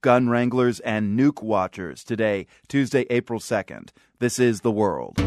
gun wranglers, and nuke watchers today, Tuesday, April 2nd. This is The World.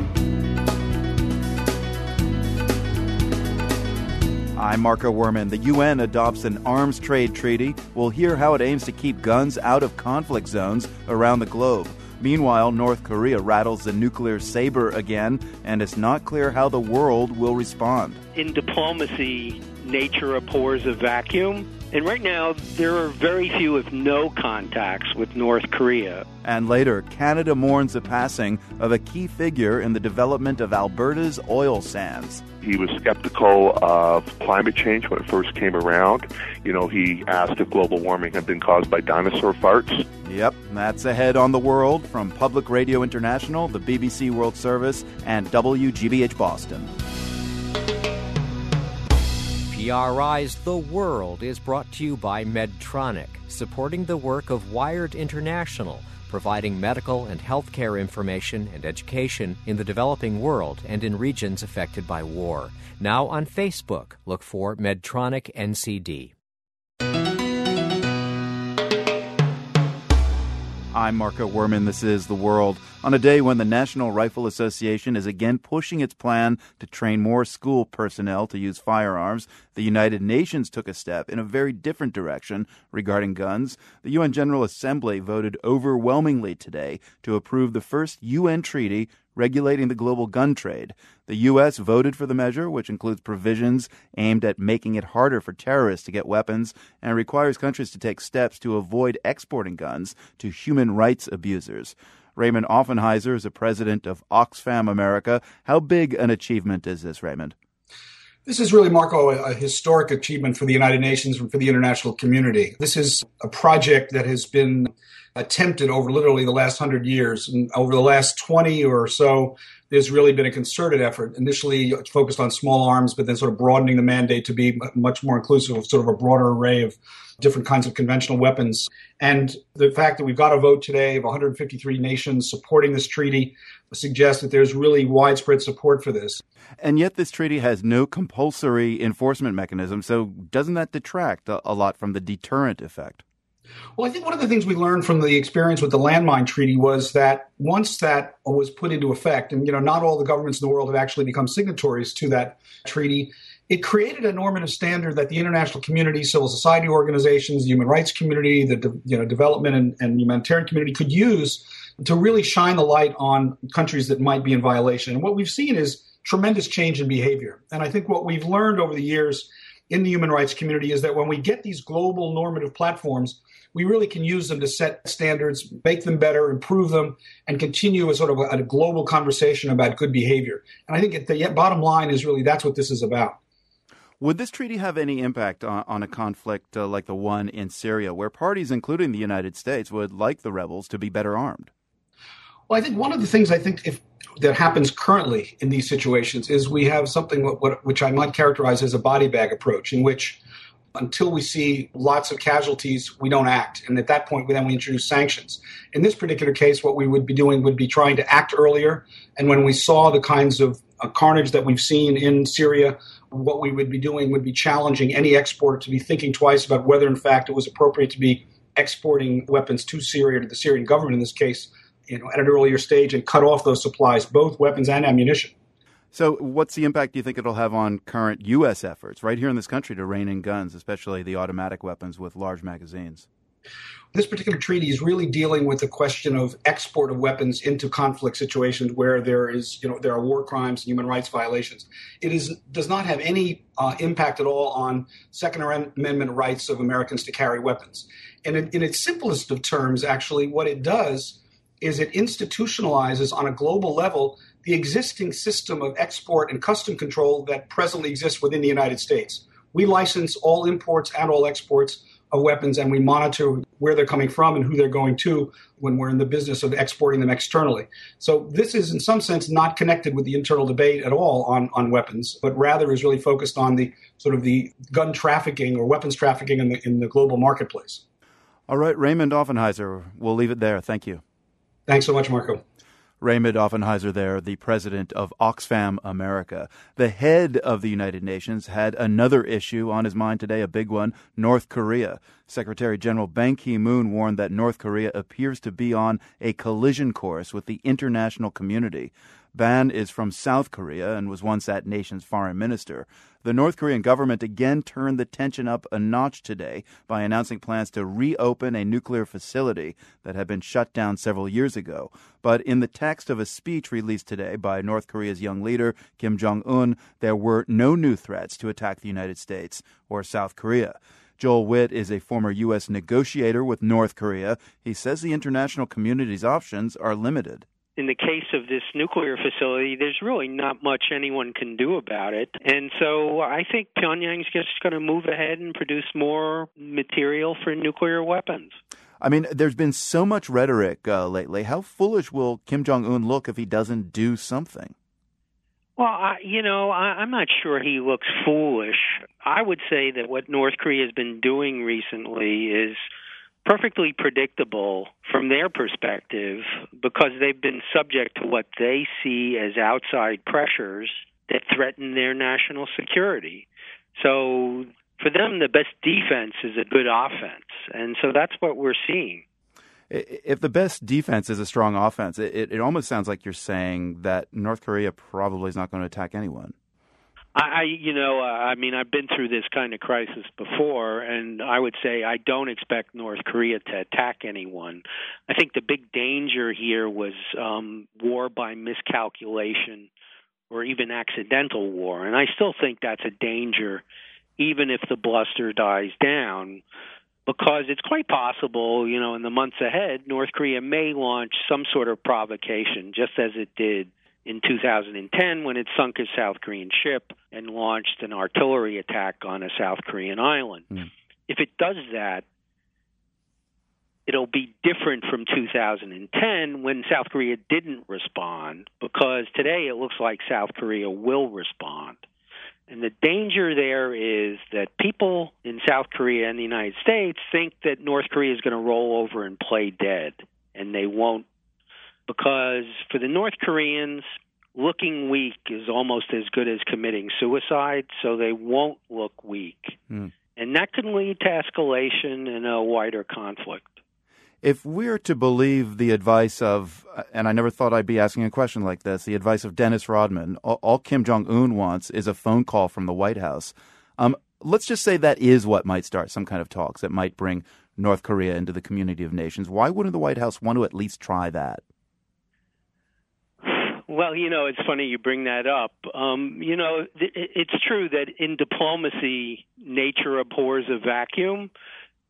I'm Marco Werman. The UN adopts an arms trade treaty. We'll hear how it aims to keep guns out of conflict zones around the globe. Meanwhile, North Korea rattles the nuclear saber again, and it's not clear how the world will respond. In diplomacy, nature abhors a vacuum. And right now, there are very few, if no, contacts with North Korea. And later, Canada mourns the passing of a key figure in the development of Alberta's oil sands. He was skeptical of climate change when it first came around. You know, he asked if global warming had been caused by dinosaur farts. Yep, that's ahead on the world from Public Radio International, the BBC World Service, and WGBH Boston. PRI's The World is brought to you by Medtronic, supporting the work of Wired International, providing medical and healthcare information and education in the developing world and in regions affected by war. Now on Facebook, look for Medtronic NCD. I'm Marco Werman. This is The World. On a day when the National Rifle Association is again pushing its plan to train more school personnel to use firearms, the United Nations took a step in a very different direction regarding guns. The UN General Assembly voted overwhelmingly today to approve the first UN treaty regulating the global gun trade. The U.S. voted for the measure, which includes provisions aimed at making it harder for terrorists to get weapons and requires countries to take steps to avoid exporting guns to human rights abusers. Raymond Offenheiser is the president of Oxfam America. How big an achievement is this, Raymond? This is really, Marco, a historic achievement for the United Nations and for the international community. This is a project that has been attempted over literally the last hundred years. And over the last 20 or so, there's really been a concerted effort, initially focused on small arms, but then sort of broadening the mandate to be much more inclusive of sort of a broader array of different kinds of conventional weapons. And the fact that we've got a vote today of 153 nations supporting this treaty suggests that there's really widespread support for this. And yet, this treaty has no compulsory enforcement mechanism. So, doesn't that detract a, lot from the deterrent effect? Well, I think one of the things we learned from the experience with the landmine treaty was that once that was put into effect, and you know, not all the governments in the world have actually become signatories to that treaty, it created a normative standard that the international community, civil society organizations, the human rights community, the de- you know, development and, and humanitarian community could use to really shine the light on countries that might be in violation. And what we've seen is tremendous change in behavior. And I think what we've learned over the years in the human rights community is that when we get these global normative platforms, we really can use them to set standards, make them better, improve them, and continue a sort of a, a global conversation about good behavior. And I think at the bottom line is really that's what this is about. Would this treaty have any impact on, on a conflict uh, like the one in Syria, where parties, including the United States, would like the rebels to be better armed? Well, I think one of the things I think if that happens currently in these situations is we have something what, what, which I might characterize as a body bag approach, in which until we see lots of casualties, we don't act. And at that point, then we introduce sanctions. In this particular case, what we would be doing would be trying to act earlier. And when we saw the kinds of uh, carnage that we've seen in Syria, what we would be doing would be challenging any exporter to be thinking twice about whether, in fact, it was appropriate to be exporting weapons to Syria, to the Syrian government in this case, you know, at an earlier stage and cut off those supplies, both weapons and ammunition. So, what's the impact do you think it'll have on current U.S. efforts right here in this country to rein in guns, especially the automatic weapons with large magazines? This particular treaty is really dealing with the question of export of weapons into conflict situations where there is, you know, there are war crimes and human rights violations. It is does not have any uh, impact at all on Second Amendment rights of Americans to carry weapons. And in, in its simplest of terms, actually, what it does is it institutionalizes on a global level the existing system of export and custom control that presently exists within the United States. We license all imports and all exports of weapons, and we monitor where they're coming from and who they're going to when we're in the business of exporting them externally. So this is, in some sense, not connected with the internal debate at all on, on weapons, but rather is really focused on the sort of the gun trafficking or weapons trafficking in the in the global marketplace. All right, Raymond Offenheiser, we'll leave it there. Thank you. Thanks so much, Marco. Raymond Offenheiser there, the president of Oxfam America. The head of the United Nations had another issue on his mind today, a big one, North Korea. Secretary General Ban Ki-moon warned that North Korea appears to be on a collision course with the international community. Ban is from South Korea and was once that nation's foreign minister. The North Korean government again turned the tension up a notch today by announcing plans to reopen a nuclear facility that had been shut down several years ago. But in the text of a speech released today by North Korea's young leader, Kim Jong un, there were no new threats to attack the United States or South Korea. Joel Wit is a former U.S. negotiator with North Korea. He says the international community's options are limited in the case of this nuclear facility, there's really not much anyone can do about it. And so I think Pyongyang's just going to move ahead and produce more material for nuclear weapons. I mean, there's been so much rhetoric uh, lately. How foolish will Kim Jong un look if he doesn't do something? Well, I, you know, I, I'm not sure he looks foolish. I would say that what North Korea has been doing recently is perfectly predictable from their perspective because they've been subject to what they see as outside pressures that threaten their national security. So for them, the best defense is a good offense. And so that's what we're seeing. If the best defense is a strong offense, it, it almost sounds like you're saying that North Korea probably is not going to attack anyone. I, I you know, uh, I mean, I've been through this kind of crisis before, and I would say I don't expect North Korea to attack anyone. I think the big danger here was um, war by miscalculation or even accidental war, and I still think that's a danger, even if the bluster dies down. Because it's quite possible, you know, in the months ahead, North Korea may launch some sort of provocation, just as it did in 2010 when it sunk a South Korean ship and launched an artillery attack on a South Korean island. Mm. If it does that, it'll be different from 2010 when South Korea didn't respond because today it looks like South Korea will respond. And the danger there is that people in South Korea and the United States think that North Korea is going to roll over and play dead, and they won't because for the North Koreans, looking weak is almost as good as committing suicide, so they won't look weak. Mm. And that can lead to escalation and a wider conflict. If we're to believe the advice of, and I never thought I'd be asking a question like this, the advice of Dennis Rodman, all, all Kim Jong un wants is a phone call from the White House. Um, let's just say that is what might start some kind of talks that might bring North Korea into the community of nations. Why wouldn't the White House want to at least try that? Well, you know, it's funny you bring that up. Um, you know, it's true that in diplomacy, nature abhors a vacuum.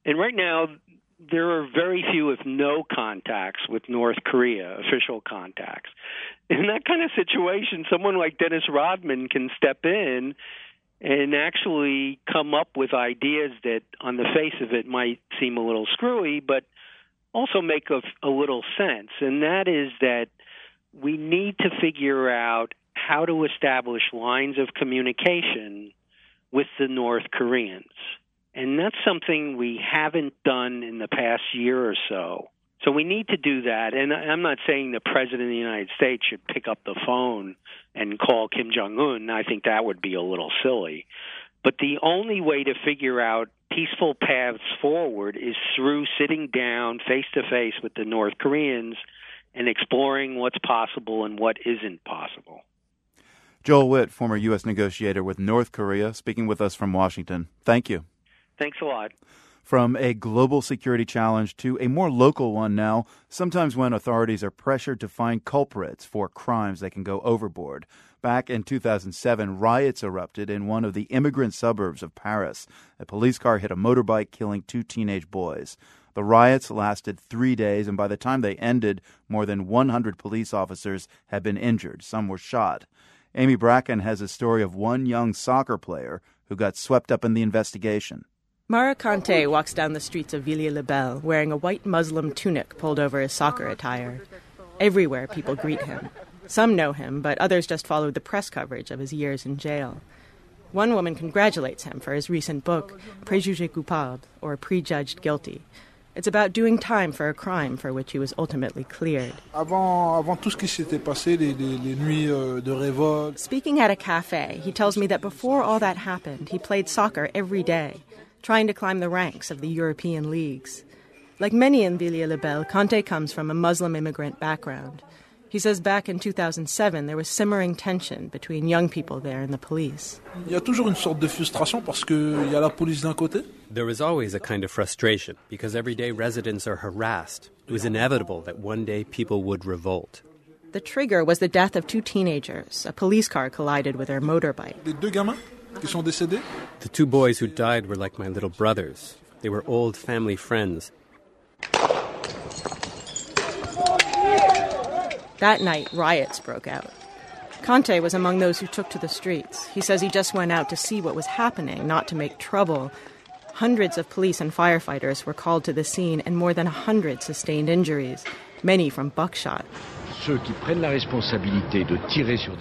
And right now, there are very few, if no, contacts with North Korea, official contacts. In that kind of situation, someone like Dennis Rodman can step in and actually come up with ideas that, on the face of it, might seem a little screwy, but also make a, a little sense. And that is that we need to figure out how to establish lines of communication with the North Koreans. And that's something we haven't done in the past year or so. So we need to do that. And I'm not saying the President of the United States should pick up the phone and call Kim Jong un. I think that would be a little silly. But the only way to figure out peaceful paths forward is through sitting down face to face with the North Koreans and exploring what's possible and what isn't possible. Joel Wit, former U.S. negotiator with North Korea, speaking with us from Washington. Thank you. Thanks a lot. From a global security challenge to a more local one now, sometimes when authorities are pressured to find culprits for crimes, they can go overboard. Back in 2007, riots erupted in one of the immigrant suburbs of Paris. A police car hit a motorbike, killing two teenage boys. The riots lasted three days, and by the time they ended, more than 100 police officers had been injured. Some were shot. Amy Bracken has a story of one young soccer player who got swept up in the investigation. Maka Kanté walks down the streets of Villiers-le-Bel wearing a white muslin tunic pulled over his soccer attire. Everywhere people greet him. Some know him, but others just followed the press coverage of his years in jail. One woman congratulates him for his recent book, Préjugé coupable, or Prejudged Guilty, It's about doing time for a crime for which he was ultimately cleared. Speaking at a cafe, he tells me that before all that happened, he played soccer every day, trying to climb the ranks of the European leagues. Like many in Villiers-le-Bel, Kanté comes from a Muslim immigrant background. He says back in 2007, there was simmering tension between young people there and the police. There was always a kind of frustration because everyday residents are harassed. It was inevitable that one day people would revolt. The trigger was the death of two teenagers. A police car collided with their motorbike. The two boys who died were like my little brothers. They were old family friends. That night, riots broke out. Kanté was among those who took to the streets. He says he just went out to see what was happening, not to make trouble. Hundreds of police and firefighters were called to the scene, and more than a hundred sustained injuries, many from buckshot.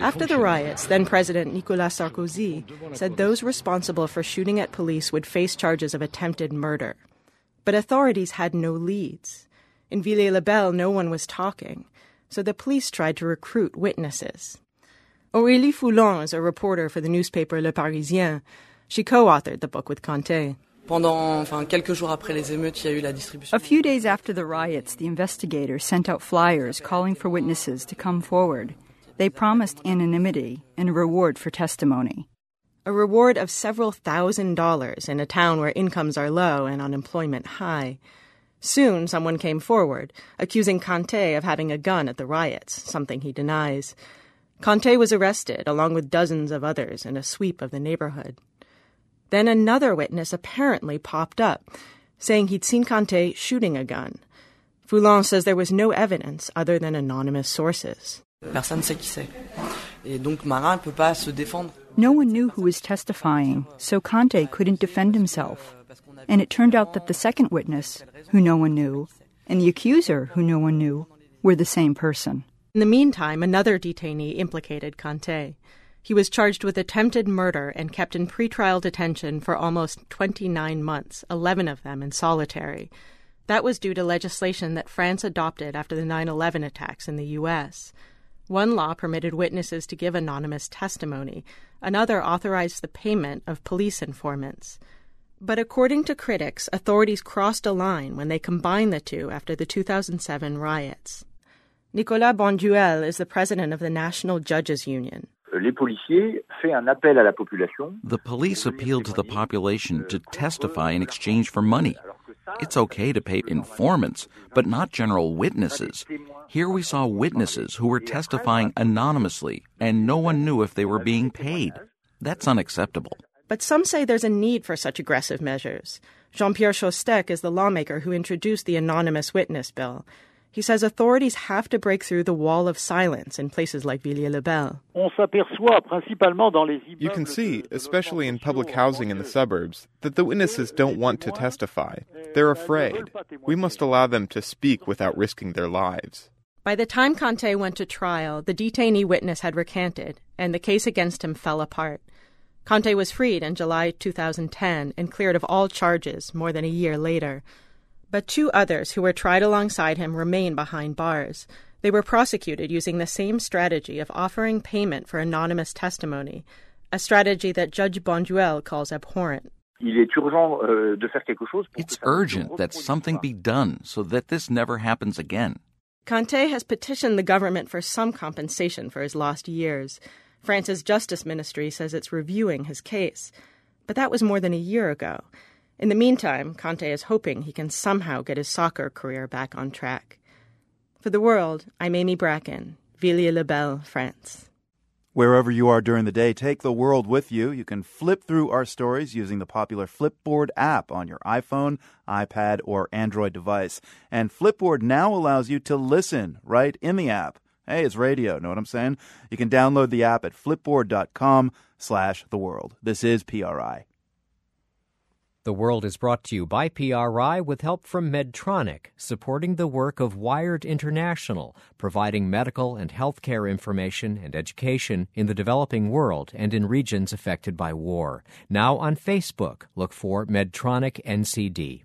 After the riots, then President Nicolas Sarkozy said those responsible for shooting at police would face charges of attempted murder. But authorities had no leads. In Villiers-le-Bel, no one was talking so the police tried to recruit witnesses. Aurélie Foulon is a reporter for the newspaper Le Parisien. She co authored the book with Kanté. A few days after the riots, the investigators sent out flyers calling for witnesses to come forward. They promised anonymity and a reward for testimony. A reward of several thousand dollars in a town where incomes are low and unemployment high. Soon, someone came forward, accusing Kanté of having a gun at the riots, something he denies. Kanté was arrested, along with dozens of others, in a sweep of the neighborhood. Then another witness apparently popped up, saying he'd seen Kanté shooting a gun. Foulon says there was no evidence other than anonymous sources. No one knew who was testifying, so Kanté couldn't defend himself. And it turned out that the second witness, who no one knew, and the accuser, who no one knew, were the same person. In the meantime, another detainee implicated Kanté. He was charged with attempted murder and kept in pretrial detention for almost 29 months, 11 of them in solitary. That was due to legislation that France adopted after the 9 11 attacks in the U.S. One law permitted witnesses to give anonymous testimony, another authorized the payment of police informants. But according to critics, authorities crossed a line when they combined the two after the 2007 riots. Nicolas Bonduelle is the president of the National Judges Union. The police appealed to the population to testify in exchange for money. It's okay to pay informants, but not general witnesses. Here we saw witnesses who were testifying anonymously, and no one knew if they were being paid. That's unacceptable. But some say there's a need for such aggressive measures. Jean Pierre Schosteck is the lawmaker who introduced the anonymous witness bill. He says authorities have to break through the wall of silence in places like Villiers-le-Bel. You can see, especially in public housing in the suburbs, that the witnesses don't want to testify. They're afraid. We must allow them to speak without risking their lives. By the time Kanté went to trial, the detainee witness had recanted, and the case against him fell apart. Kanté was freed in July 2010 and cleared of all charges more than a year later. But two others who were tried alongside him remain behind bars. They were prosecuted using the same strategy of offering payment for anonymous testimony, a strategy that Judge Bonduelle calls abhorrent. Euh, it's urgent that something be done so that this never happens again. Kanté has petitioned the government for some compensation for his lost years. France's Justice Ministry says it's reviewing his case. But that was more than a year ago. In the meantime, Kanté is hoping he can somehow get his soccer career back on track. For the world, I'm Amy Bracken, Villiers-le-Bel, France. Wherever you are during the day, take the world with you. You can flip through our stories using the popular Flipboard app on your iPhone, iPad, or Android device. And Flipboard now allows you to listen right in the app. Hey, it's radio. Know what I'm saying? You can download the app at flipboard.com slash the world. This is PRI. The World is brought to you by PRI with help from Medtronic, supporting the work of Wired International, providing medical and healthcare information and education in the developing world and in regions affected by war. Now on Facebook, look for Medtronic NCD.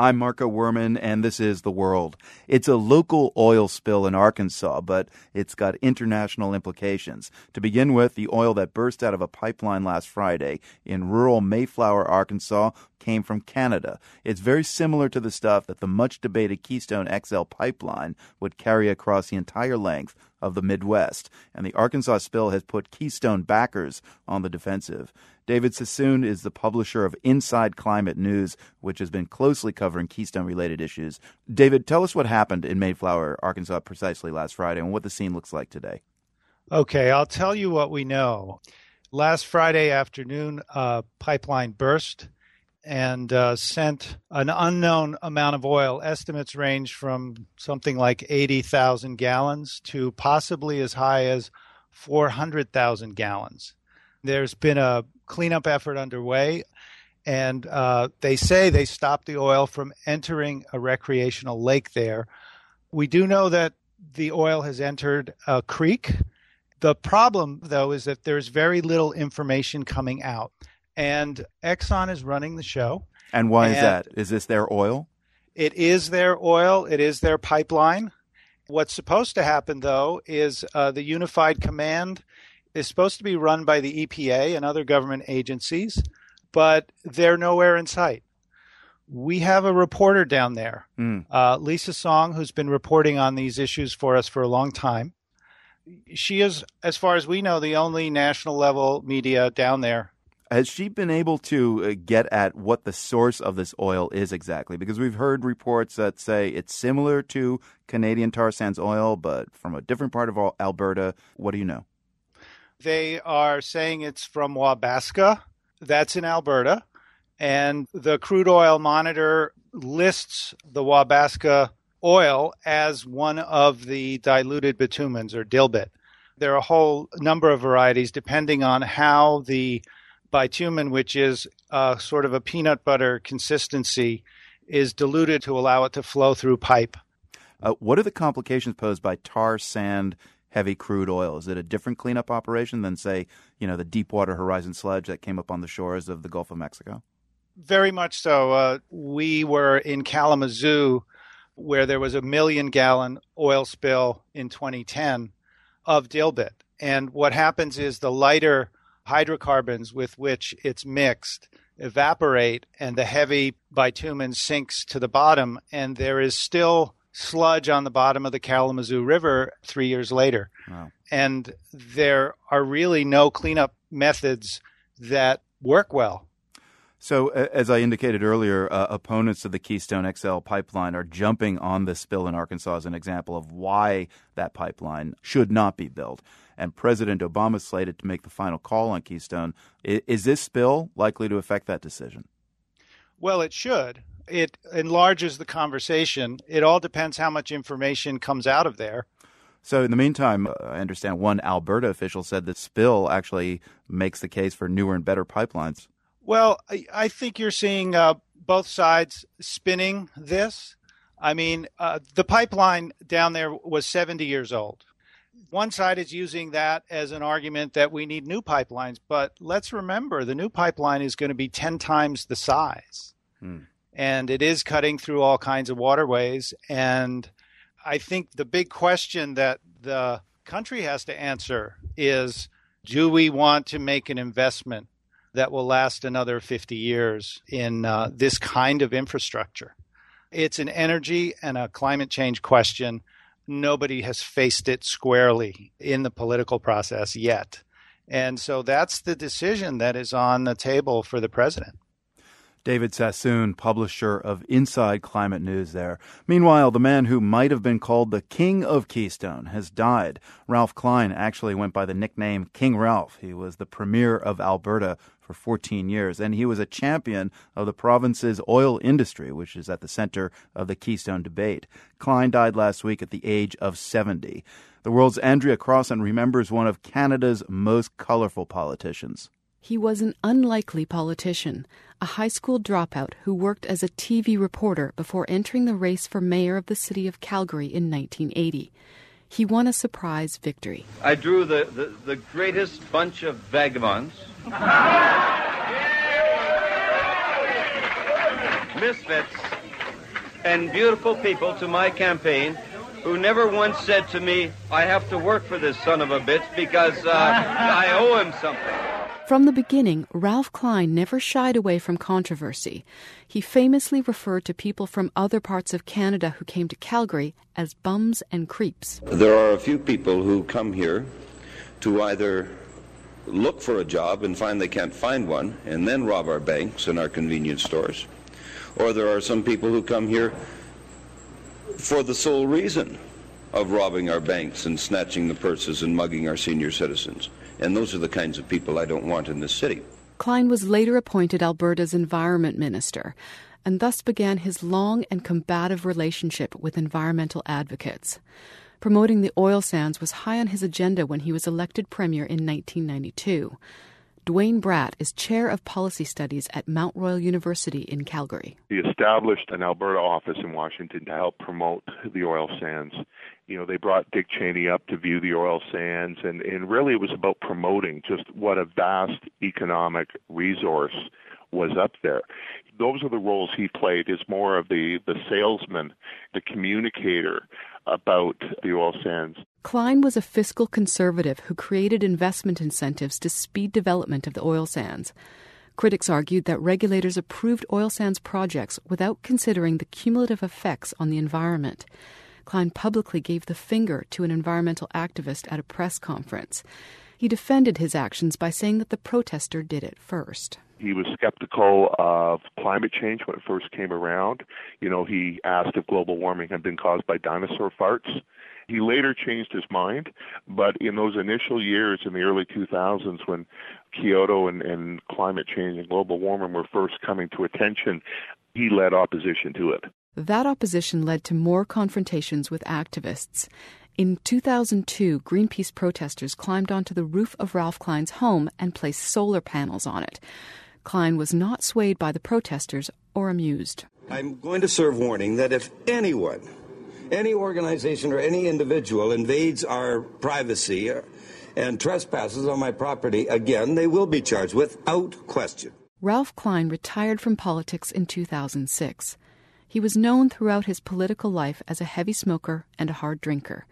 I'm Marco Werman, and this is The World. It's a local oil spill in Arkansas, but it's got international implications. To begin with, the oil that burst out of a pipeline last Friday in rural Mayflower, Arkansas, came from Canada. It's very similar to the stuff that the much debated Keystone XL pipeline would carry across the entire length of the Midwest, and the Arkansas spill has put Keystone backers on the defensive. David Sassoon is the publisher of Inside Climate News, which has been closely covering Keystone related issues. David, tell us what happened in Mayflower, Arkansas, precisely last Friday and what the scene looks like today. Okay, I'll tell you what we know. Last Friday afternoon, a pipeline burst and uh, sent an unknown amount of oil. Estimates range from something like 80,000 gallons to possibly as high as 400,000 gallons. There's been a cleanup effort underway, and uh, they say they stopped the oil from entering a recreational lake there. We do know that the oil has entered a creek. The problem, though, is that there's very little information coming out. And Exxon is running the show. And why and is that? Is this their oil? It is their oil, it is their pipeline. What's supposed to happen, though, is uh, the Unified Command is supposed to be run by the EPA and other government agencies, but they're nowhere in sight. We have a reporter down there, mm. uh, Lisa Song, who's been reporting on these issues for us for a long time. She is, as far as we know, the only national level media down there. Has she been able to uh, get at what the source of this oil is exactly? Because we've heard reports that say it's similar to Canadian tar sands oil, but from a different part of Alberta. What do you know? They are saying it's from Wabasca. That's in Alberta. And the crude oil monitor lists the Wabasca oil as one of the diluted bitumens or dilbit. There are a whole number of varieties depending on how the bitumen, which is sort of a peanut butter consistency, is diluted to allow it to flow through pipe. Uh, what are the complications posed by tar sand heavy crude oil? Is it a different cleanup operation than, say, you know, the Deepwater Horizon sludge that came up on the shores of the Gulf of Mexico? Very much so. Uh, we were in Kalamazoo, where there was a million gallon oil spill in 2010 of dilbit. And what happens is the lighter hydrocarbons with which it's mixed evaporate and the heavy bitumen sinks to the bottom and there is still sludge on the bottom of the Kalamazoo River three years later. Wow. And there are really no cleanup methods that work well. So, as I indicated earlier, uh, opponents of the Keystone XL pipeline are jumping on this spill in Arkansas as an example of why that pipeline should not be built. And President Obama slated to make the final call on Keystone. Is this spill likely to affect that decision? Well, it should it enlarges the conversation. It all depends how much information comes out of there. So, in the meantime, uh, I understand one Alberta official said that spill actually makes the case for newer and better pipelines. Well, I, I think you're seeing uh, both sides spinning this. I mean, uh, the pipeline down there was 70 years old. One side is using that as an argument that we need new pipelines, but let's remember the new pipeline is going to be 10 times the size. Hmm and it is cutting through all kinds of waterways. And I think the big question that the country has to answer is do we want to make an investment that will last another 50 years in uh, this kind of infrastructure? It's an energy and a climate change question. Nobody has faced it squarely in the political process yet. And so that's the decision that is on the table for the president. David Sassoon, publisher of Inside Climate News, there. Meanwhile, the man who might have been called the King of Keystone has died. Ralph Klein actually went by the nickname King Ralph. He was the premier of Alberta for 14 years, and he was a champion of the province's oil industry, which is at the center of the Keystone debate. Klein died last week at the age of 70. The world's Andrea Crossan remembers one of Canada's most colorful politicians. He was an unlikely politician, a high school dropout who worked as a TV reporter before entering the race for mayor of the city of Calgary in 1980. He won a surprise victory. I drew the, the, the greatest bunch of vagabonds. Misfits and beautiful people to my campaign who never once said to me, I have to work for this son of a bitch because uh, I owe him something. From the beginning, Ralph Klein never shied away from controversy. He famously referred to people from other parts of Canada who came to Calgary as bums and creeps. There are a few people who come here to either look for a job and find they can't find one and then rob our banks and our convenience stores, or there are some people who come here for the sole reason of robbing our banks and snatching the purses and mugging our senior citizens. And those are the kinds of people I don't want in this city. Klein was later appointed Alberta's environment minister and thus began his long and combative relationship with environmental advocates. Promoting the oil sands was high on his agenda when he was elected premier in 1992. Duane Bratt is chair of policy studies at Mount Royal University in Calgary. He established an Alberta office in Washington to help promote the oil sands. You know, they brought Dick Cheney up to view the oil sands, and, and really it was about promoting just what a vast economic resource was up there. Those are the roles he played is more of the, the salesman, the communicator about the oil sands. Klein was a fiscal conservative who created investment incentives to speed development of the oil sands. Critics argued that regulators approved oil sands projects without considering the cumulative effects on the environment. Klein publicly gave the finger to an environmental activist at a press conference. He defended his actions by saying that the protester did it first. He was skeptical of climate change when it first came around. You know, he asked if global warming had been caused by dinosaur farts. He later changed his mind, but in those initial years in the early 2000s when Kyoto and, and climate change and global warming were first coming to attention, he led opposition to it. That opposition led to more confrontations with activists. In 2002, Greenpeace protesters climbed onto the roof of Ralph Klein's home and placed solar panels on it. Klein was not swayed by the protesters or amused. I'm going to serve warning that if anyone, any organization, or any individual invades our privacy and trespasses on my property again, they will be charged without question. Ralph Klein retired from politics in 2006. He was known throughout his political life as a heavy smoker and a hard drinker.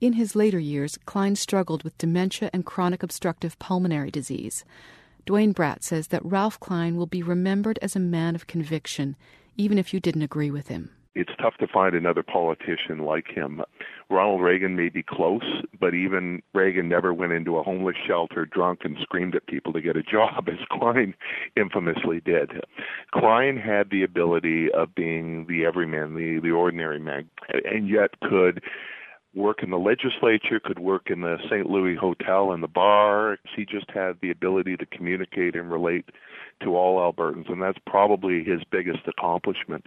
In his later years, Klein struggled with dementia and chronic obstructive pulmonary disease. Duane Bratt says that Ralph Klein will be remembered as a man of conviction, even if you didn't agree with him. It's tough to find another politician like him. Ronald Reagan may be close, but even Reagan never went into a homeless shelter drunk and screamed at people to get a job, as Klein infamously did. Klein had the ability of being the everyman, the, the ordinary man, and yet could work in the legislature, could work in the St. Louis Hotel and the bar. He just had the ability to communicate and relate to all Albertans, and that's probably his biggest accomplishment.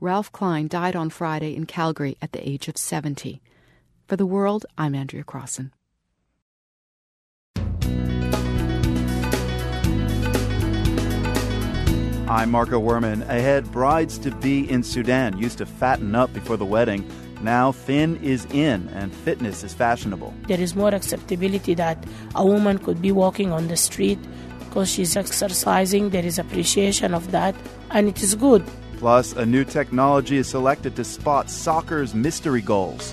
Ralph Klein died on Friday in Calgary at the age of 70. For the world, I'm Andrea Crossan. I'm Marco Werman. Ahead, brides to be in Sudan used to fatten up before the wedding. Now, thin is in and fitness is fashionable. There is more acceptability that a woman could be walking on the street because she's exercising. There is appreciation of that, and it is good. Plus, a new technology is selected to spot soccer's mystery goals.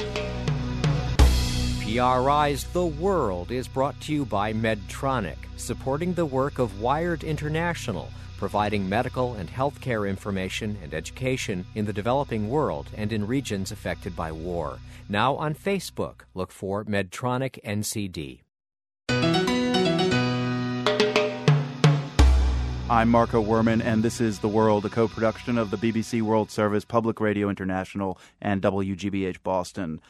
PRI's The World is brought to you by Medtronic, supporting the work of Wired International providing medical and healthcare information and education in the developing world and in regions affected by war. Now on Facebook, look for Medtronic NCD. I'm Marco Werman, and this is The World, a co production of the BBC World Service, Public Radio International, and WGBH Boston.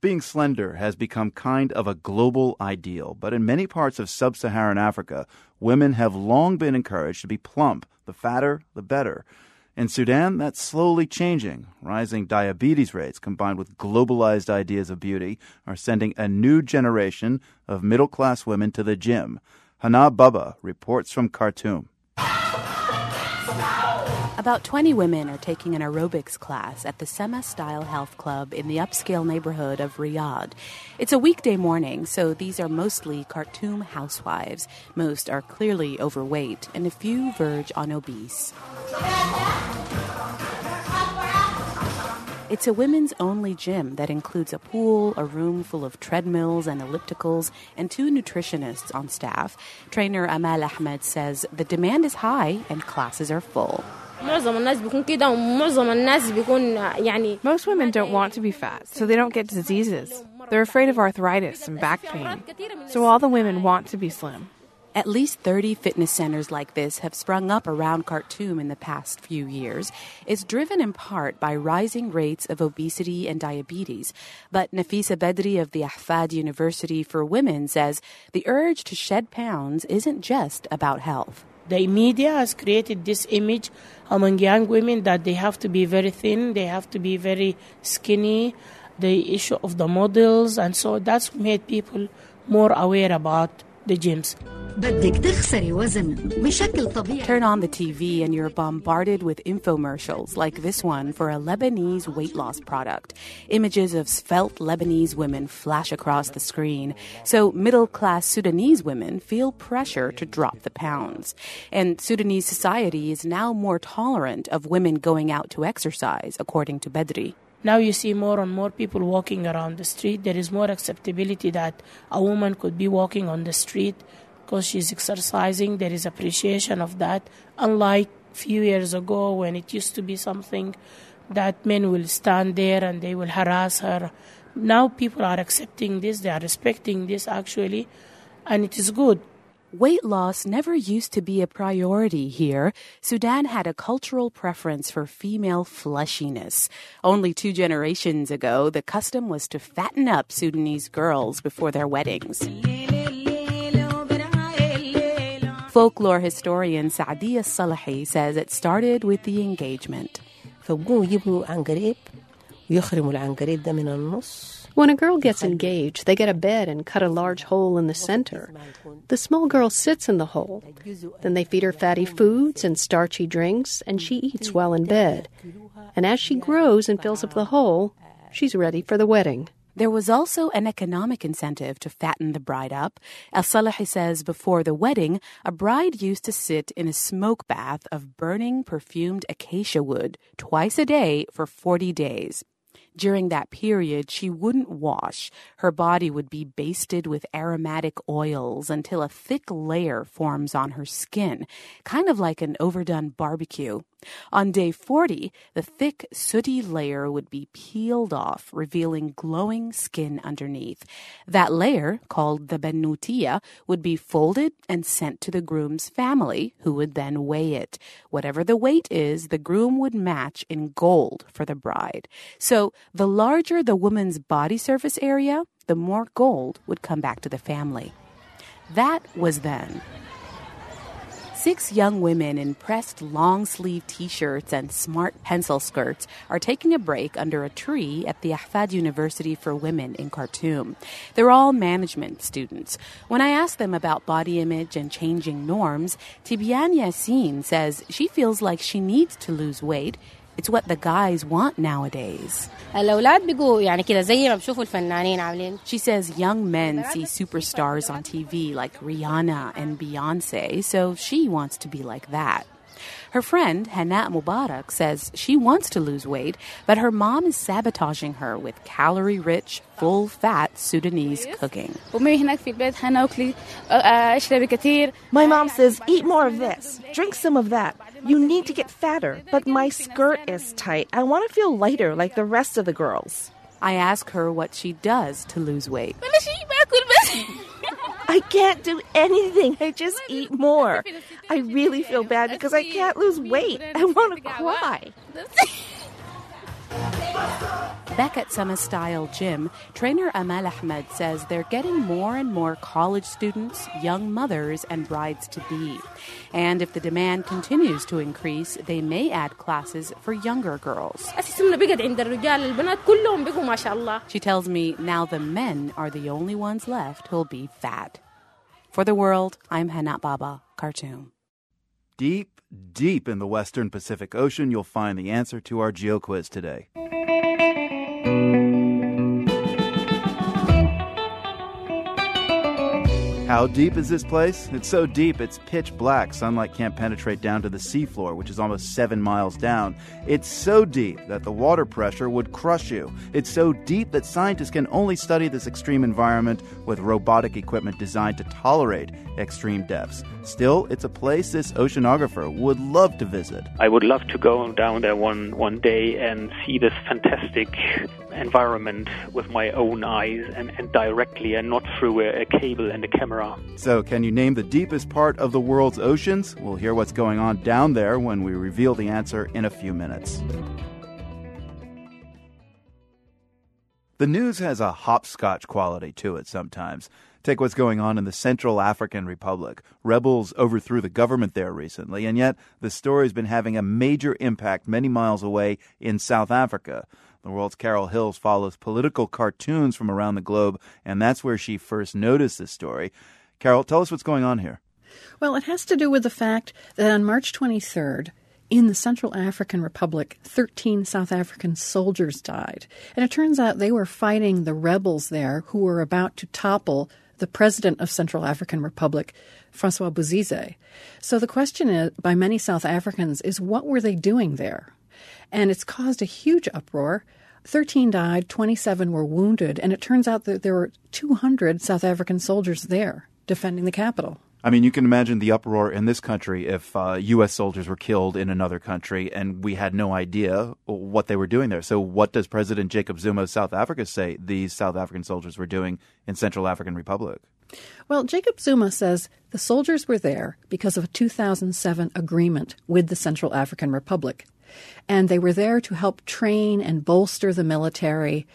Being slender has become kind of a global ideal, but in many parts of sub Saharan Africa, women have long been encouraged to be plump. The fatter, the better. In Sudan, that's slowly changing. Rising diabetes rates combined with globalized ideas of beauty are sending a new generation of middle class women to the gym. Hana Baba reports from Khartoum. About 20 women are taking an aerobics class at the Sema Style Health Club in the upscale neighborhood of Riyadh. It's a weekday morning, so these are mostly Khartoum housewives. Most are clearly overweight, and a few verge on obese. It's a women's only gym that includes a pool, a room full of treadmills and ellipticals, and two nutritionists on staff. Trainer Amal Ahmed says the demand is high and classes are full. Most women don't want to be fat, so they don't get diseases. They're afraid of arthritis and back pain. So all the women want to be slim. At least 30 fitness centers like this have sprung up around Khartoum in the past few years. It's driven in part by rising rates of obesity and diabetes. But Nafisa Bedri of the Ahfad University for Women says the urge to shed pounds isn't just about health. The media has created this image among young women that they have to be very thin, they have to be very skinny, the issue of the models, and so that's made people more aware about the gyms. Turn on the TV and you're bombarded with infomercials like this one for a Lebanese weight loss product. Images of svelte Lebanese women flash across the screen, so middle class Sudanese women feel pressure to drop the pounds. And Sudanese society is now more tolerant of women going out to exercise, according to Bedri. Now you see more and more people walking around the street. There is more acceptability that a woman could be walking on the street because she's exercising. There is appreciation of that. Unlike few years ago when it used to be something that men will stand there and they will harass her. Now people are accepting this, they are respecting this actually, and it is good. Weight loss never used to be a priority here. Sudan had a cultural preference for female fleshiness. Only two generations ago, the custom was to fatten up Sudanese girls before their weddings. Folklore historian Saadia Salahi says it started with the engagement. When a girl gets engaged, they get a bed and cut a large hole in the center. The small girl sits in the hole. Then they feed her fatty foods and starchy drinks, and she eats while in bed. And as she grows and fills up the hole, she's ready for the wedding. There was also an economic incentive to fatten the bride up. El Salahi says before the wedding, a bride used to sit in a smoke bath of burning perfumed acacia wood twice a day for 40 days. During that period, she wouldn't wash. Her body would be basted with aromatic oils until a thick layer forms on her skin, kind of like an overdone barbecue. On day 40, the thick, sooty layer would be peeled off, revealing glowing skin underneath. That layer, called the benutia, would be folded and sent to the groom's family, who would then weigh it. Whatever the weight is, the groom would match in gold for the bride. So, the larger the woman's body surface area, the more gold would come back to the family. That was then. Six young women in pressed long sleeve t shirts and smart pencil skirts are taking a break under a tree at the Ahfad University for Women in Khartoum. They're all management students. When I ask them about body image and changing norms, Tibian Yassin says she feels like she needs to lose weight it's what the guys want nowadays. She says young men see superstars on TV like Rihanna and Beyonce, so she wants to be like that. Her friend, Hannah Mubarak, says she wants to lose weight, but her mom is sabotaging her with calorie rich, full fat Sudanese cooking. My mom says, eat more of this, drink some of that. You need to get fatter, but my skirt is tight. I want to feel lighter like the rest of the girls. I ask her what she does to lose weight. I can't do anything. I just eat more. I really feel bad because I can't lose weight. I want to cry. Back at Sama Style Gym, trainer Amal Ahmed says they're getting more and more college students, young mothers, and brides to be. And if the demand continues to increase, they may add classes for younger girls. She tells me now the men are the only ones left who'll be fat. For the world, I'm Hana Baba, Khartoum. Deep, deep in the western Pacific Ocean, you'll find the answer to our geo quiz today. How deep is this place? It's so deep, it's pitch black. Sunlight can't penetrate down to the seafloor, which is almost seven miles down. It's so deep that the water pressure would crush you. It's so deep that scientists can only study this extreme environment with robotic equipment designed to tolerate extreme depths. Still, it's a place this oceanographer would love to visit. I would love to go down there one, one day and see this fantastic environment with my own eyes and, and directly and not through a, a cable and a camera. So, can you name the deepest part of the world's oceans? We'll hear what's going on down there when we reveal the answer in a few minutes. The news has a hopscotch quality to it sometimes. Take what's going on in the Central African Republic. Rebels overthrew the government there recently, and yet the story's been having a major impact many miles away in South Africa. The world's Carol Hills follows political cartoons from around the globe, and that's where she first noticed this story. Carol, tell us what's going on here. Well, it has to do with the fact that on March 23rd, in the Central African Republic, 13 South African soldiers died. And it turns out they were fighting the rebels there who were about to topple the president of Central African Republic, Francois Bozize. So the question is, by many South Africans is what were they doing there? And it's caused a huge uproar. 13 died, 27 were wounded, and it turns out that there were 200 South African soldiers there defending the capital. I mean, you can imagine the uproar in this country if uh, U.S. soldiers were killed in another country and we had no idea what they were doing there. So, what does President Jacob Zuma of South Africa say these South African soldiers were doing in Central African Republic? Well, Jacob Zuma says the soldiers were there because of a 2007 agreement with the Central African Republic. And they were there to help train and bolster the military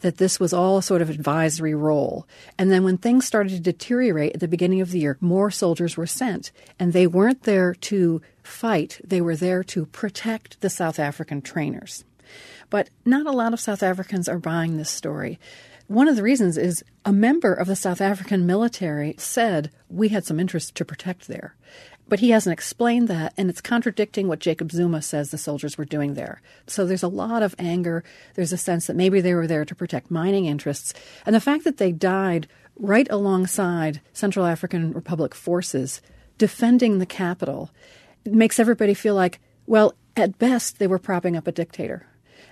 that this was all sort of advisory role. And then when things started to deteriorate at the beginning of the year, more soldiers were sent. And they weren't there to fight, they were there to protect the South African trainers. But not a lot of South Africans are buying this story. One of the reasons is a member of the South African military said we had some interest to protect there. But he hasn't explained that, and it's contradicting what Jacob Zuma says the soldiers were doing there. So there's a lot of anger. There's a sense that maybe they were there to protect mining interests. And the fact that they died right alongside Central African Republic forces defending the capital makes everybody feel like, well, at best, they were propping up a dictator.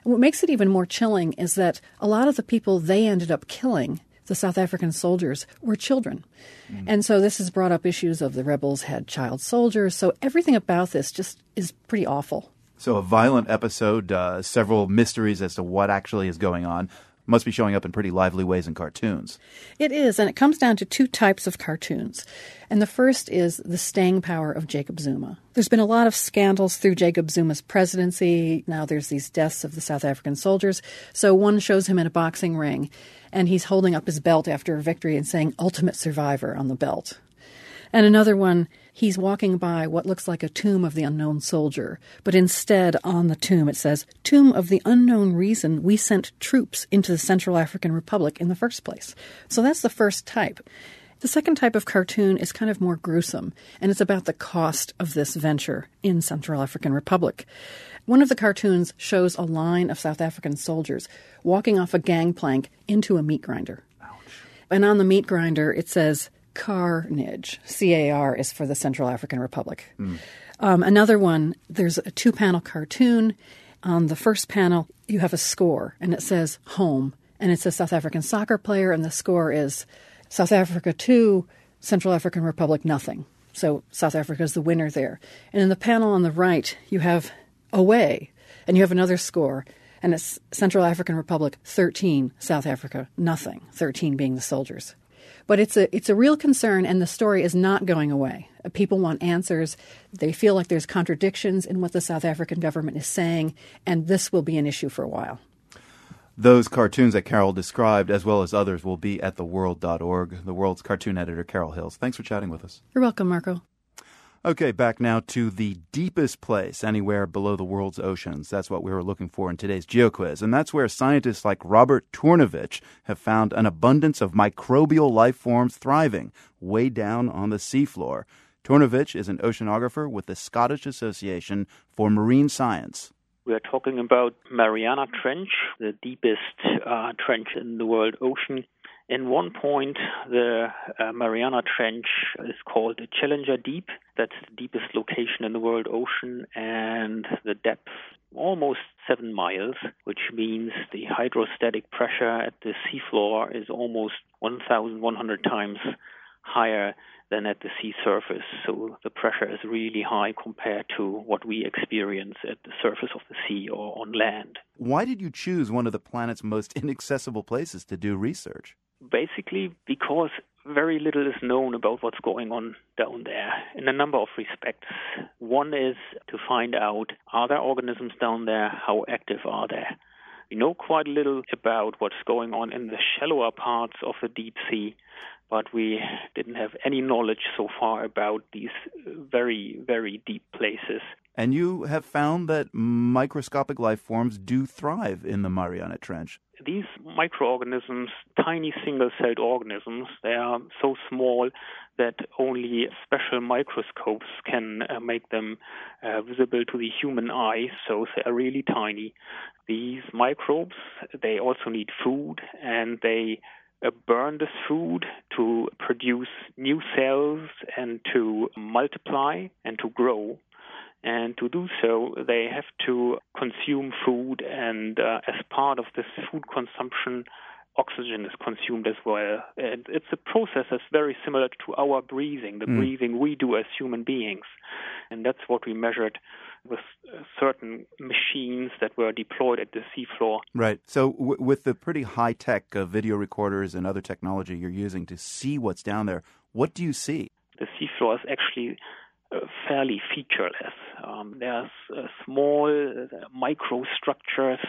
And what makes it even more chilling is that a lot of the people they ended up killing the South African soldiers were children. Mm. And so this has brought up issues of the rebels had child soldiers. So everything about this just is pretty awful. So a violent episode, uh, several mysteries as to what actually is going on must be showing up in pretty lively ways in cartoons. It is, and it comes down to two types of cartoons. And the first is the staying power of Jacob Zuma. There's been a lot of scandals through Jacob Zuma's presidency. Now there's these deaths of the South African soldiers. So one shows him in a boxing ring, and he's holding up his belt after a victory and saying ultimate survivor on the belt. And another one, he's walking by what looks like a tomb of the unknown soldier, but instead on the tomb it says, Tomb of the unknown reason we sent troops into the Central African Republic in the first place. So that's the first type. The second type of cartoon is kind of more gruesome, and it's about the cost of this venture in Central African Republic. One of the cartoons shows a line of South African soldiers walking off a gangplank into a meat grinder. Ouch. And on the meat grinder, it says Carnage. C A R is for the Central African Republic. Mm. Um, another one, there's a two panel cartoon. On the first panel, you have a score, and it says home. And it's a South African soccer player, and the score is South Africa 2, Central African Republic nothing. So South Africa is the winner there. And in the panel on the right, you have away, and you have another score, and it's Central African Republic 13, South Africa nothing, 13 being the soldiers. But it's a it's a real concern, and the story is not going away. People want answers. They feel like there's contradictions in what the South African government is saying, and this will be an issue for a while. Those cartoons that Carol described, as well as others, will be at theworld.org. The World's cartoon editor, Carol Hills. Thanks for chatting with us. You're welcome, Marco. Okay, back now to the deepest place anywhere below the world's oceans. That's what we were looking for in today's GeoQuiz. And that's where scientists like Robert Turnewitsch have found an abundance of microbial life forms thriving way down on the seafloor. Turnewitsch is an oceanographer with the Scottish Association for Marine Science. We are talking about Mariana Trench, the deepest uh, trench in the world ocean. In one point, the uh, Mariana Trench is called the Challenger Deep. That's the deepest location in the world ocean, and the depth almost seven miles, which means the hydrostatic pressure at the seafloor is almost 1,100 times higher than at the sea surface. So the pressure is really high compared to what we experience at the surface of the sea or on land. Why did you choose one of the planet's most inaccessible places to do research? Basically, because very little is known about what's going on down there in a number of respects. One is to find out are there organisms down there? How active are they? We know quite little about what's going on in the shallower parts of the deep sea, but we didn't have any knowledge so far about these very, very deep places. And you have found that microscopic life forms do thrive in the Mariana Trench. These microorganisms, tiny single celled organisms, they are so small that only special microscopes can uh, make them uh, visible to the human eye, so they are really tiny. These microbes, they also need food and they uh, burn this food to produce new cells and to multiply and to grow. And to do so, they have to consume food, and uh, as part of this food consumption, oxygen is consumed as well. And it's a process that's very similar to our breathing, the mm. breathing we do as human beings. And that's what we measured with uh, certain machines that were deployed at the seafloor. Right. So, w- with the pretty high tech uh, video recorders and other technology you're using to see what's down there, what do you see? The seafloor is actually fairly featureless. Um, there's uh, small uh, microstructures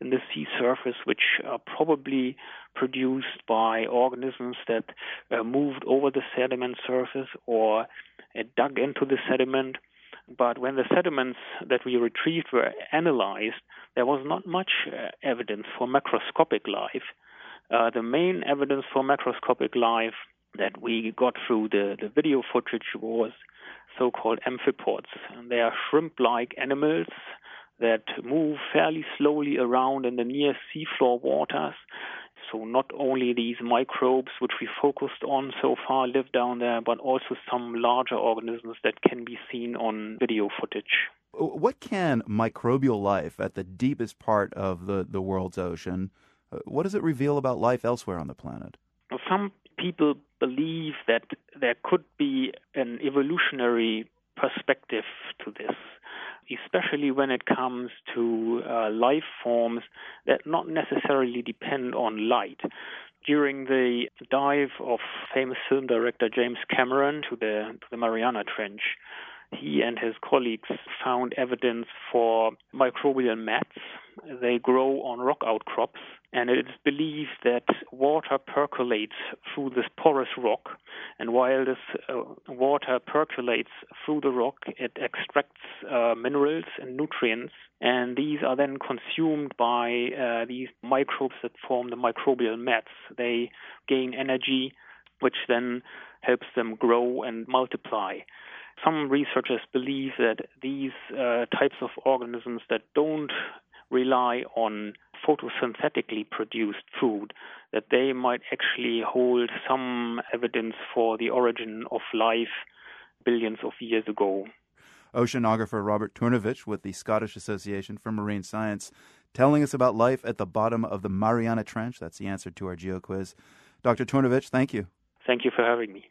in the sea surface which are probably produced by organisms that uh, moved over the sediment surface or uh, dug into the sediment. But when the sediments that we retrieved were analyzed, there was not much uh, evidence for macroscopic life. the main evidence for macroscopic life that we got through the, the video footage was so-called amphipods. And they are shrimp-like animals that move fairly slowly around in the near seafloor waters. So not only these microbes which we focused on so far live down there, but also some larger organisms that can be seen on video footage. What can microbial life at the deepest part of the, the world's ocean, uh, what does it reveal about life elsewhere on the planet? Some people believe that there could be an evolutionary perspective to this, especially when it comes to uh, life forms that not necessarily depend on light. During the dive of famous film director James Cameron to the, to the Mariana Trench, he and his colleagues found evidence for microbial mats. They grow on rock outcrops, and it is believed that water percolates through this porous rock. And while this uh, water percolates through the rock, it extracts uh, minerals and nutrients, and these are then consumed by uh, these microbes that form the microbial mats. They gain energy, which then helps them grow and multiply. Some researchers believe that these uh, types of organisms that don't rely on photosynthetically produced food, that they might actually hold some evidence for the origin of life billions of years ago. Oceanographer Robert Turnewitsch with the Scottish Association for Marine Science telling us about life at the bottom of the Mariana Trench. That's the answer to our geo quiz. Dr. Turnewitsch, thank you. Thank you for having me.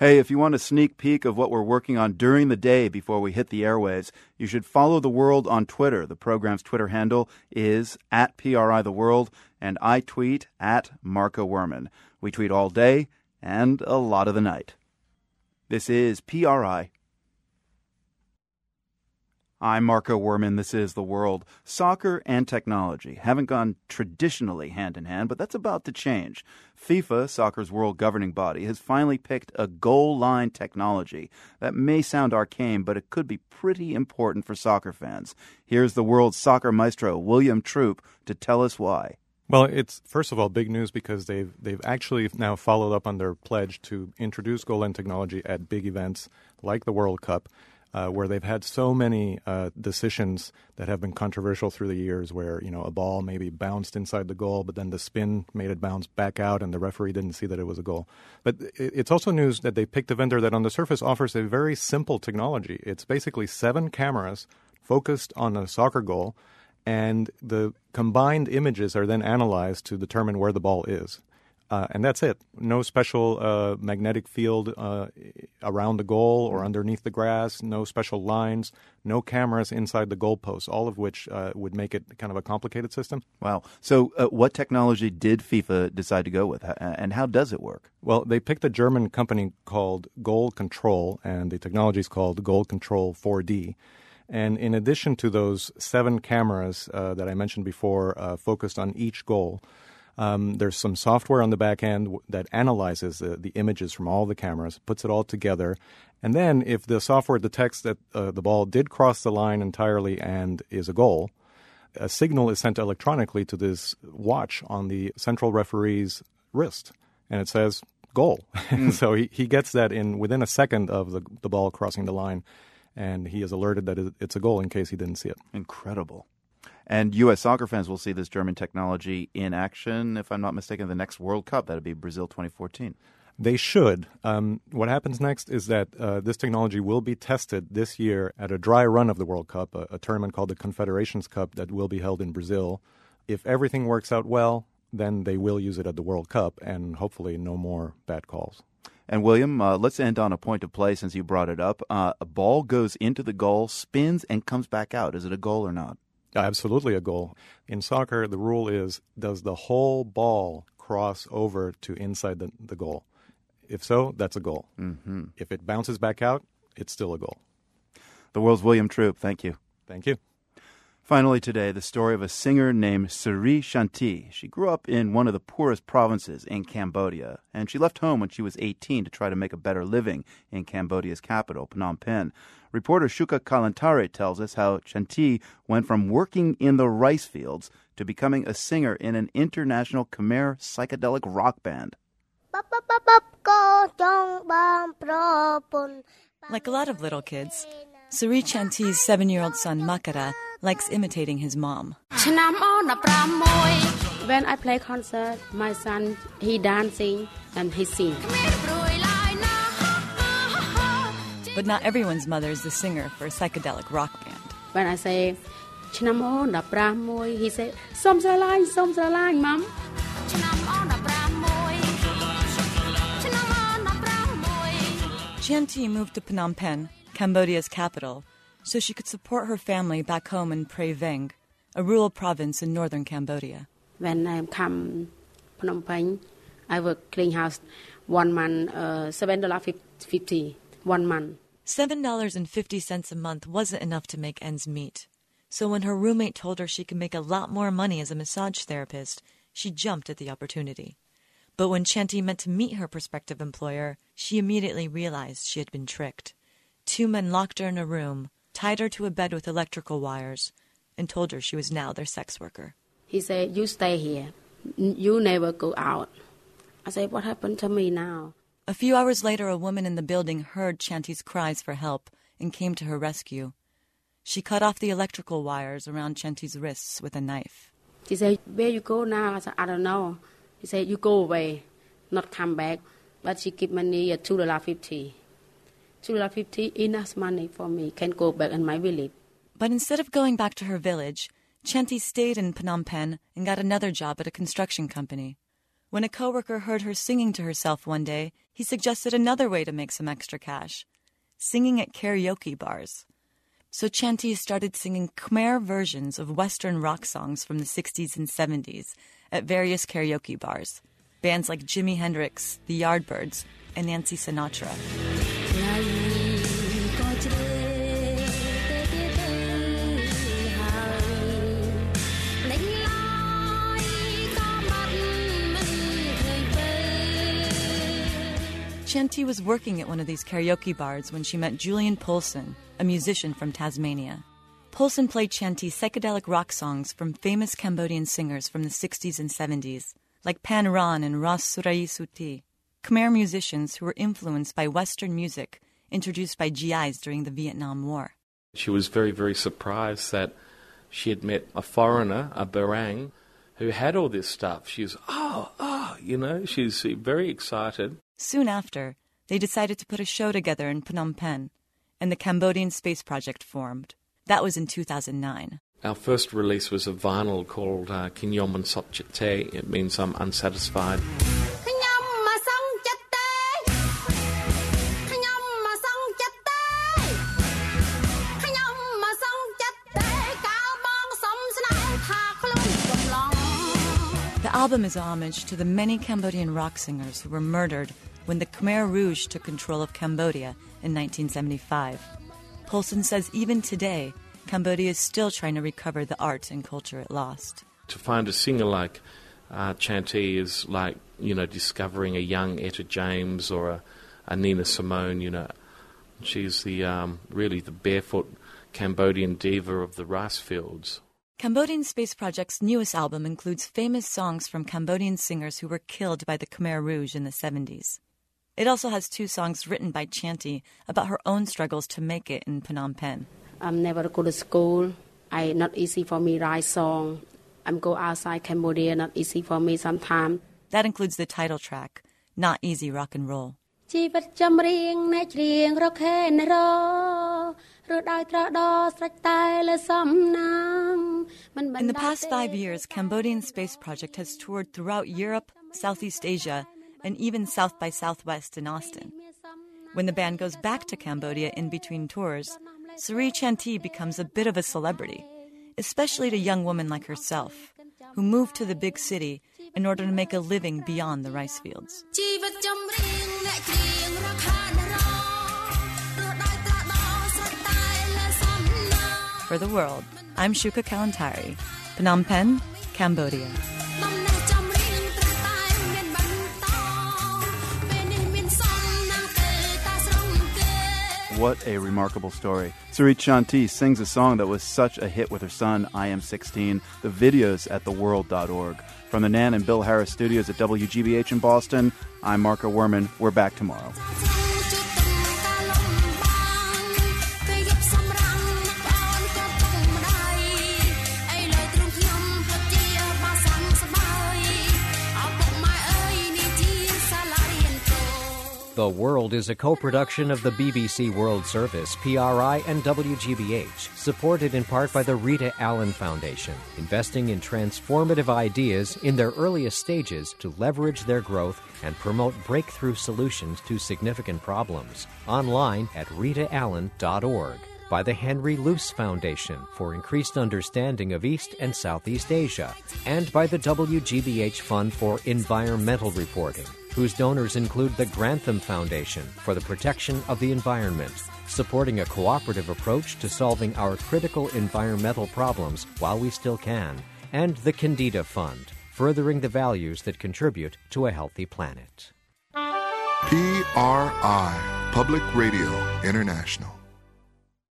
Hey, if you want a sneak peek of what we're working on during the day before we hit the airwaves, you should follow the world on Twitter. The program's Twitter handle is at PRI The World, and I tweet at Marco Werman. We tweet all day and a lot of the night. This is PRI. I'm Marco Werman. This is The World. Soccer and technology haven't gone traditionally hand in hand, but that's about to change. FIFA, soccer's world governing body, has finally picked a goal line technology that may sound arcane, but it could be pretty important for soccer fans. Here's the world's soccer maestro, William Troop, to tell us why. Well, it's first of all big news because they've they've actually now followed up on their pledge to introduce goal line technology at big events like the World Cup. Uh, where they've had so many uh, decisions that have been controversial through the years, where you know a ball maybe bounced inside the goal, but then the spin made it bounce back out, and the referee didn't see that it was a goal. But it's also news that they picked a vendor that on the surface offers a very simple technology. It's basically seven cameras focused on a soccer goal, and the combined images are then analyzed to determine where the ball is. Uh, and that's it. No special uh, magnetic field uh, around the goal or underneath the grass. No special lines. No cameras inside the goalposts. All of which uh, would make it kind of a complicated system. Wow. So, uh, what technology did FIFA decide to go with, and how does it work? Well, they picked a German company called Goal Control, and the technology is called Goal Control 4D. And in addition to those seven cameras uh, that I mentioned before, focused on each goal. Um, there's some software on the back end that analyzes the, the, images from all the cameras, puts it all together, and then if the software detects that uh, the ball did cross the line entirely and is a goal, a signal is sent electronically to this watch on the central referee's wrist, and it says goal. Mm. so he, he gets that in within a second of the, the ball crossing the line, and he is alerted that it's a goal in case he didn't see it. Incredible. And U.S. soccer fans will see this German technology in action, if I'm not mistaken, the next World Cup. That'll be Brazil 2014. They should. Um, what happens next is that uh, this technology will be tested this year at a dry run of the World Cup, a, a tournament called the Confederations Cup that will be held in Brazil. If everything works out well, then they will use it at the World Cup, and hopefully no more bad calls. And William, uh, let's end on a point of play since you brought it up. Uh, a ball goes into the goal, spins, and comes back out. Is it a goal or not? Absolutely a goal. In soccer, the rule is does the whole ball cross over to inside the, the goal? If so, that's a goal. Mm-hmm. If it bounces back out, it's still a goal. The world's William Troop. Thank you. Thank you. Finally, today, the story of a singer named Sri Shanti. She grew up in one of the poorest provinces in Cambodia, and she left home when she was 18 to try to make a better living in Cambodia's capital, Phnom Penh. Reporter Shuka Kalantari tells us how Shanti went from working in the rice fields to becoming a singer in an international Khmer psychedelic rock band. Like a lot of little kids, Suri Chanti's seven year old son Makara likes imitating his mom. When I play concert, my son he dancing and he sing. But not everyone's mother is the singer for a psychedelic rock band. When I say he say Som Salai, Som Salai, mom. Chanti moved to Phnom Penh, Cambodia's capital, so she could support her family back home in Prey Veng, a rural province in northern Cambodia. When I come Phnom Penh, I work clean house one month, uh, seven dollar fifty one month. Seven dollars and fifty cents a month wasn't enough to make ends meet. So when her roommate told her she could make a lot more money as a massage therapist, she jumped at the opportunity. But when Chanti meant to meet her prospective employer, she immediately realized she had been tricked. Two men locked her in a room, tied her to a bed with electrical wires, and told her she was now their sex worker. He said, You stay here. You never go out. I said, What happened to me now? A few hours later, a woman in the building heard Chanti's cries for help and came to her rescue. She cut off the electrical wires around Chanti's wrists with a knife. She said, Where you go now? I said, I don't know. He said, You go away, not come back. But she give money at two dollar fifty. 250 enough money for me, can go back in my village. But instead of going back to her village, Chanti stayed in Phnom Penh and got another job at a construction company. When a coworker heard her singing to herself one day, he suggested another way to make some extra cash singing at karaoke bars. So Chanti started singing Khmer versions of Western rock songs from the 60s and 70s at various karaoke bars. Bands like Jimi Hendrix, The Yardbirds, and Nancy Sinatra. Chanti was working at one of these karaoke bars when she met Julien Poulson, a musician from Tasmania. Poulson played Chanti psychedelic rock songs from famous Cambodian singers from the 60s and 70s, like Pan Ron and Ros Serey Sothea, Khmer musicians who were influenced by Western music introduced by GIs during the Vietnam War. She was very, very surprised that she had met a foreigner, a Barang, who had all this stuff. She was, oh, oh, you know, she's very excited. Soon after, they decided to put a show together in Phnom Penh, and the Cambodian Space Project formed. That was in 2009. Our first release was a vinyl called uh, Kinyom Te. It means I'm unsatisfied. Album is a homage to the many Cambodian rock singers who were murdered when the Khmer Rouge took control of Cambodia in 1975. Poulson says even today, Cambodia is still trying to recover the art and culture it lost. To find a singer like uh, is like, you know, discovering a young Etta James or a, a Nina Simone, you know. She's the um, really the barefoot Cambodian diva of the rice fields. Cambodian Space Project's newest album includes famous songs from Cambodian singers who were killed by the Khmer Rouge in the 70s. It also has two songs written by Chanty about her own struggles to make it in Phnom Penh. I'm never go to school. I not easy for me write song. I'm go outside Cambodia, not easy for me sometimes. That includes the title track, Not Easy Rock and Roll. ជីវិតចំរៀងអ្នកច្រៀងរកខែនរ In the past five years, Cambodian Space Project has toured throughout Europe, Southeast Asia, and even South by Southwest in Austin. When the band goes back to Cambodia in between tours, Suri Chanti becomes a bit of a celebrity, especially to young women like herself, who move to the big city in order to make a living beyond the rice fields. For the world, I'm Shuka Kalantari, Phnom Penh, Cambodia. What a remarkable story. Sarit Chanty sings a song that was such a hit with her son, I Am 16. The videos at theworld.org. From the Nan and Bill Harris studios at WGBH in Boston, I'm Marco Werman. We're back tomorrow. The World is a co production of the BBC World Service, PRI, and WGBH, supported in part by the Rita Allen Foundation, investing in transformative ideas in their earliest stages to leverage their growth and promote breakthrough solutions to significant problems. Online at ritaallen.org. By the Henry Luce Foundation for increased understanding of East and Southeast Asia, and by the WGBH Fund for Environmental Reporting whose donors include the Grantham Foundation for the protection of the environment, supporting a cooperative approach to solving our critical environmental problems while we still can, and the Kendeda Fund, furthering the values that contribute to a healthy planet. PRI, Public Radio International.